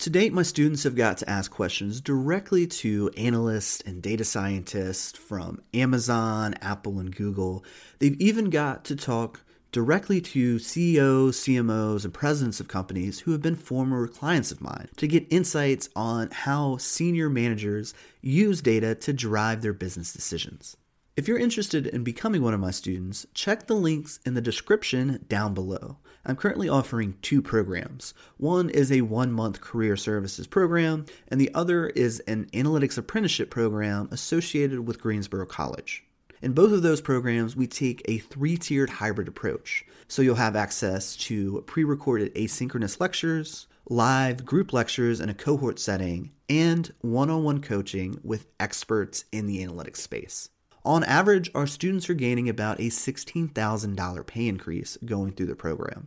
To date, my students have got to ask questions directly to analysts and data scientists from Amazon, Apple, and Google. They've even got to talk directly to CEOs, CMOs, and presidents of companies who have been former clients of mine to get insights on how senior managers use data to drive their business decisions. If you're interested in becoming one of my students, check the links in the description down below. I'm currently offering two programs. One is a one month career services program, and the other is an analytics apprenticeship program associated with Greensboro College. In both of those programs, we take a three tiered hybrid approach. So you'll have access to pre recorded asynchronous lectures, live group lectures in a cohort setting, and one on one coaching with experts in the analytics space. On average, our students are gaining about a $16,000 pay increase going through the program.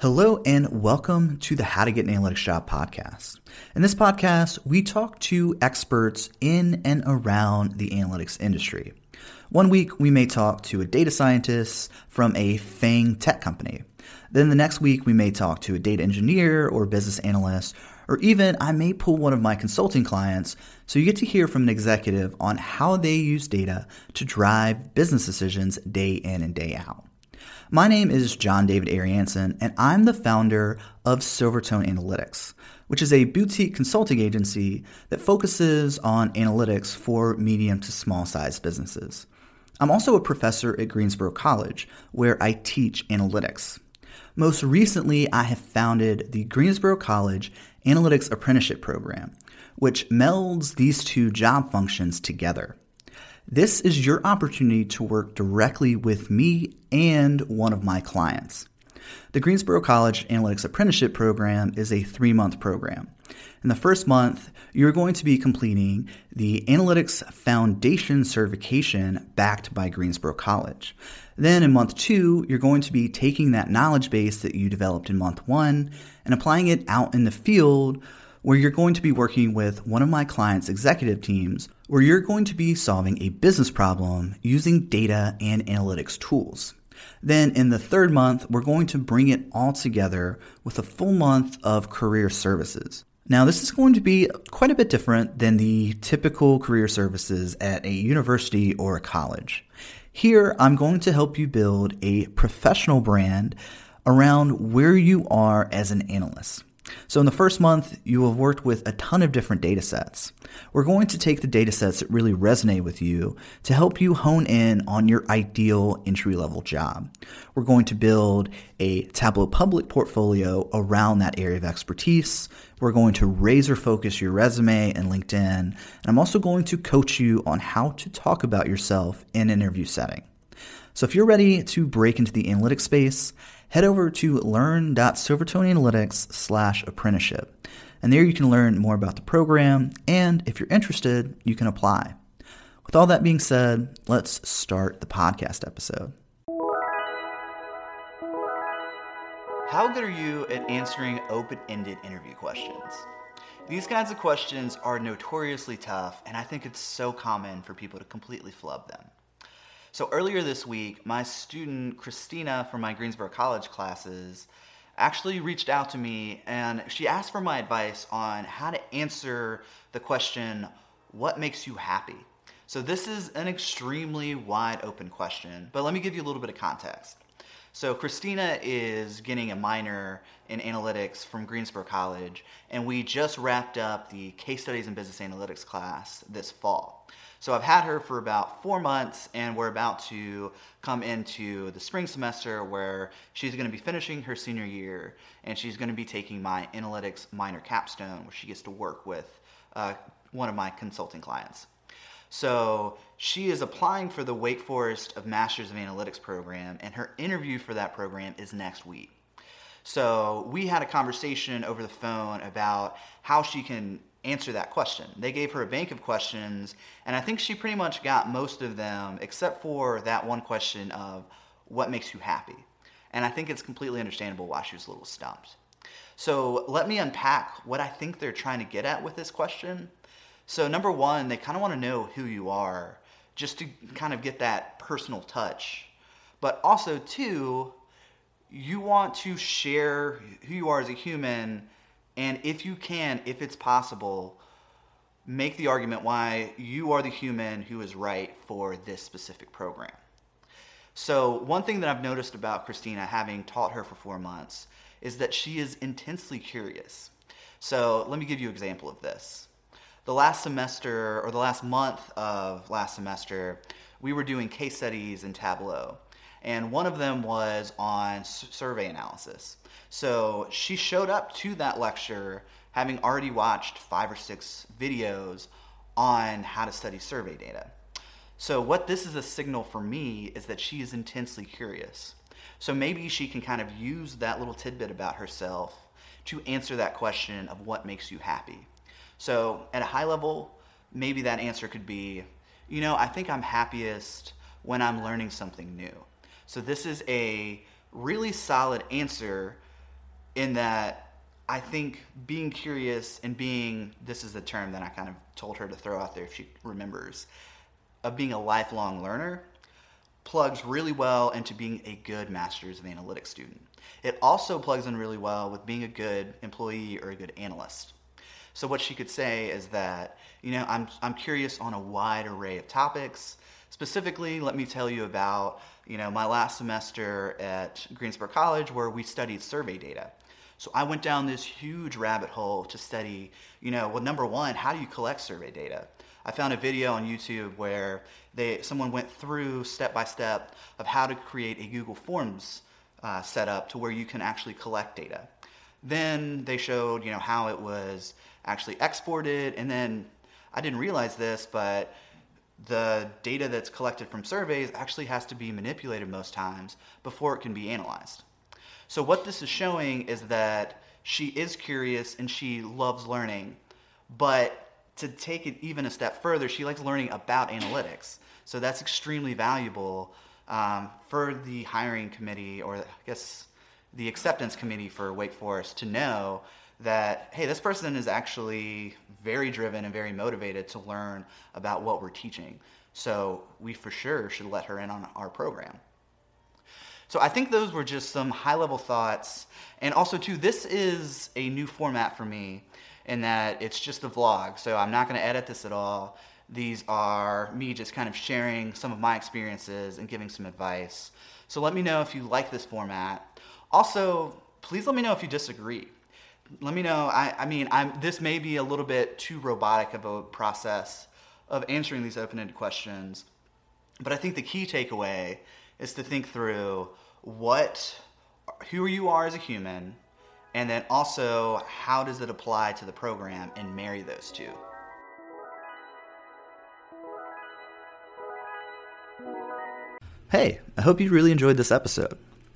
Hello and welcome to the How to Get an Analytics Job podcast. In this podcast, we talk to experts in and around the analytics industry. One week, we may talk to a data scientist from a FANG tech company. Then the next week, we may talk to a data engineer or business analyst, or even I may pull one of my consulting clients so you get to hear from an executive on how they use data to drive business decisions day in and day out. My name is John David Ariansen, and I'm the founder of Silvertone Analytics, which is a boutique consulting agency that focuses on analytics for medium to small sized businesses. I'm also a professor at Greensboro College, where I teach analytics. Most recently, I have founded the Greensboro College Analytics Apprenticeship Program, which melds these two job functions together. This is your opportunity to work directly with me and one of my clients. The Greensboro College Analytics Apprenticeship Program is a three month program. In the first month, you're going to be completing the Analytics Foundation certification backed by Greensboro College. Then in month two, you're going to be taking that knowledge base that you developed in month one and applying it out in the field where you're going to be working with one of my clients' executive teams, where you're going to be solving a business problem using data and analytics tools. Then in the third month, we're going to bring it all together with a full month of career services. Now, this is going to be quite a bit different than the typical career services at a university or a college. Here, I'm going to help you build a professional brand around where you are as an analyst. So in the first month, you have worked with a ton of different data sets. We're going to take the data sets that really resonate with you to help you hone in on your ideal entry level job. We're going to build a Tableau Public portfolio around that area of expertise. We're going to razor focus your resume and LinkedIn. And I'm also going to coach you on how to talk about yourself in an interview setting. So if you're ready to break into the analytics space, head over to learn.silvertoneanalytics slash apprenticeship. And there you can learn more about the program, and if you're interested, you can apply. With all that being said, let's start the podcast episode. How good are you at answering open ended interview questions? These kinds of questions are notoriously tough, and I think it's so common for people to completely flub them. So earlier this week, my student Christina from my Greensboro College classes actually reached out to me and she asked for my advice on how to answer the question, What makes you happy? So this is an extremely wide open question, but let me give you a little bit of context. So Christina is getting a minor in analytics from Greensboro College, and we just wrapped up the case studies and business analytics class this fall. So I've had her for about four months, and we're about to come into the spring semester where she's going to be finishing her senior year, and she's going to be taking my analytics minor capstone, where she gets to work with uh, one of my consulting clients. So she is applying for the Wake Forest of Masters of Analytics program, and her interview for that program is next week. So we had a conversation over the phone about how she can answer that question. They gave her a bank of questions, and I think she pretty much got most of them, except for that one question of what makes you happy. And I think it's completely understandable why she was a little stumped. So let me unpack what I think they're trying to get at with this question so, number one, they kind of want to know who you are just to kind of get that personal touch. But also, two, you want to share who you are as a human. And if you can, if it's possible, make the argument why you are the human who is right for this specific program. So, one thing that I've noticed about Christina, having taught her for four months, is that she is intensely curious. So, let me give you an example of this the last semester or the last month of last semester, we were doing case studies in Tableau. And one of them was on survey analysis. So she showed up to that lecture having already watched five or six videos on how to study survey data. So, what this is a signal for me is that she is intensely curious. So, maybe she can kind of use that little tidbit about herself to answer that question of what makes you happy. So, at a high level, maybe that answer could be, you know, I think I'm happiest when I'm learning something new. So, this is a really solid answer in that I think being curious and being, this is the term that I kind of told her to throw out there if she remembers, of being a lifelong learner plugs really well into being a good Masters of Analytics student. It also plugs in really well with being a good employee or a good analyst. So what she could say is that, you know, I'm, I'm curious on a wide array of topics. Specifically, let me tell you about, you know, my last semester at Greensboro College where we studied survey data. So I went down this huge rabbit hole to study, you know, well, number one, how do you collect survey data? I found a video on YouTube where they someone went through step by step of how to create a Google Forms uh, setup to where you can actually collect data. Then they showed, you know, how it was actually exported. And then I didn't realize this, but the data that's collected from surveys actually has to be manipulated most times before it can be analyzed. So, what this is showing is that she is curious and she loves learning, but to take it even a step further, she likes learning about analytics. So, that's extremely valuable um, for the hiring committee, or I guess the acceptance committee for Wake Forest, to know that hey this person is actually very driven and very motivated to learn about what we're teaching. So we for sure should let her in on our program. So i think those were just some high level thoughts. And also too this is a new format for me in that it's just a vlog so i'm not going to edit this at all. These are me just kind of sharing some of my experiences and giving some advice. So let me know if you like this format also please let me know if you disagree let me know. I, I mean, I'm, this may be a little bit too robotic of a process of answering these open ended questions, but I think the key takeaway is to think through what, who you are as a human, and then also how does it apply to the program and marry those two. Hey, I hope you really enjoyed this episode.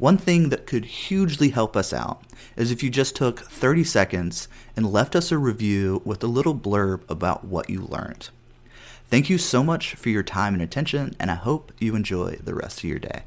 One thing that could hugely help us out is if you just took 30 seconds and left us a review with a little blurb about what you learned. Thank you so much for your time and attention, and I hope you enjoy the rest of your day.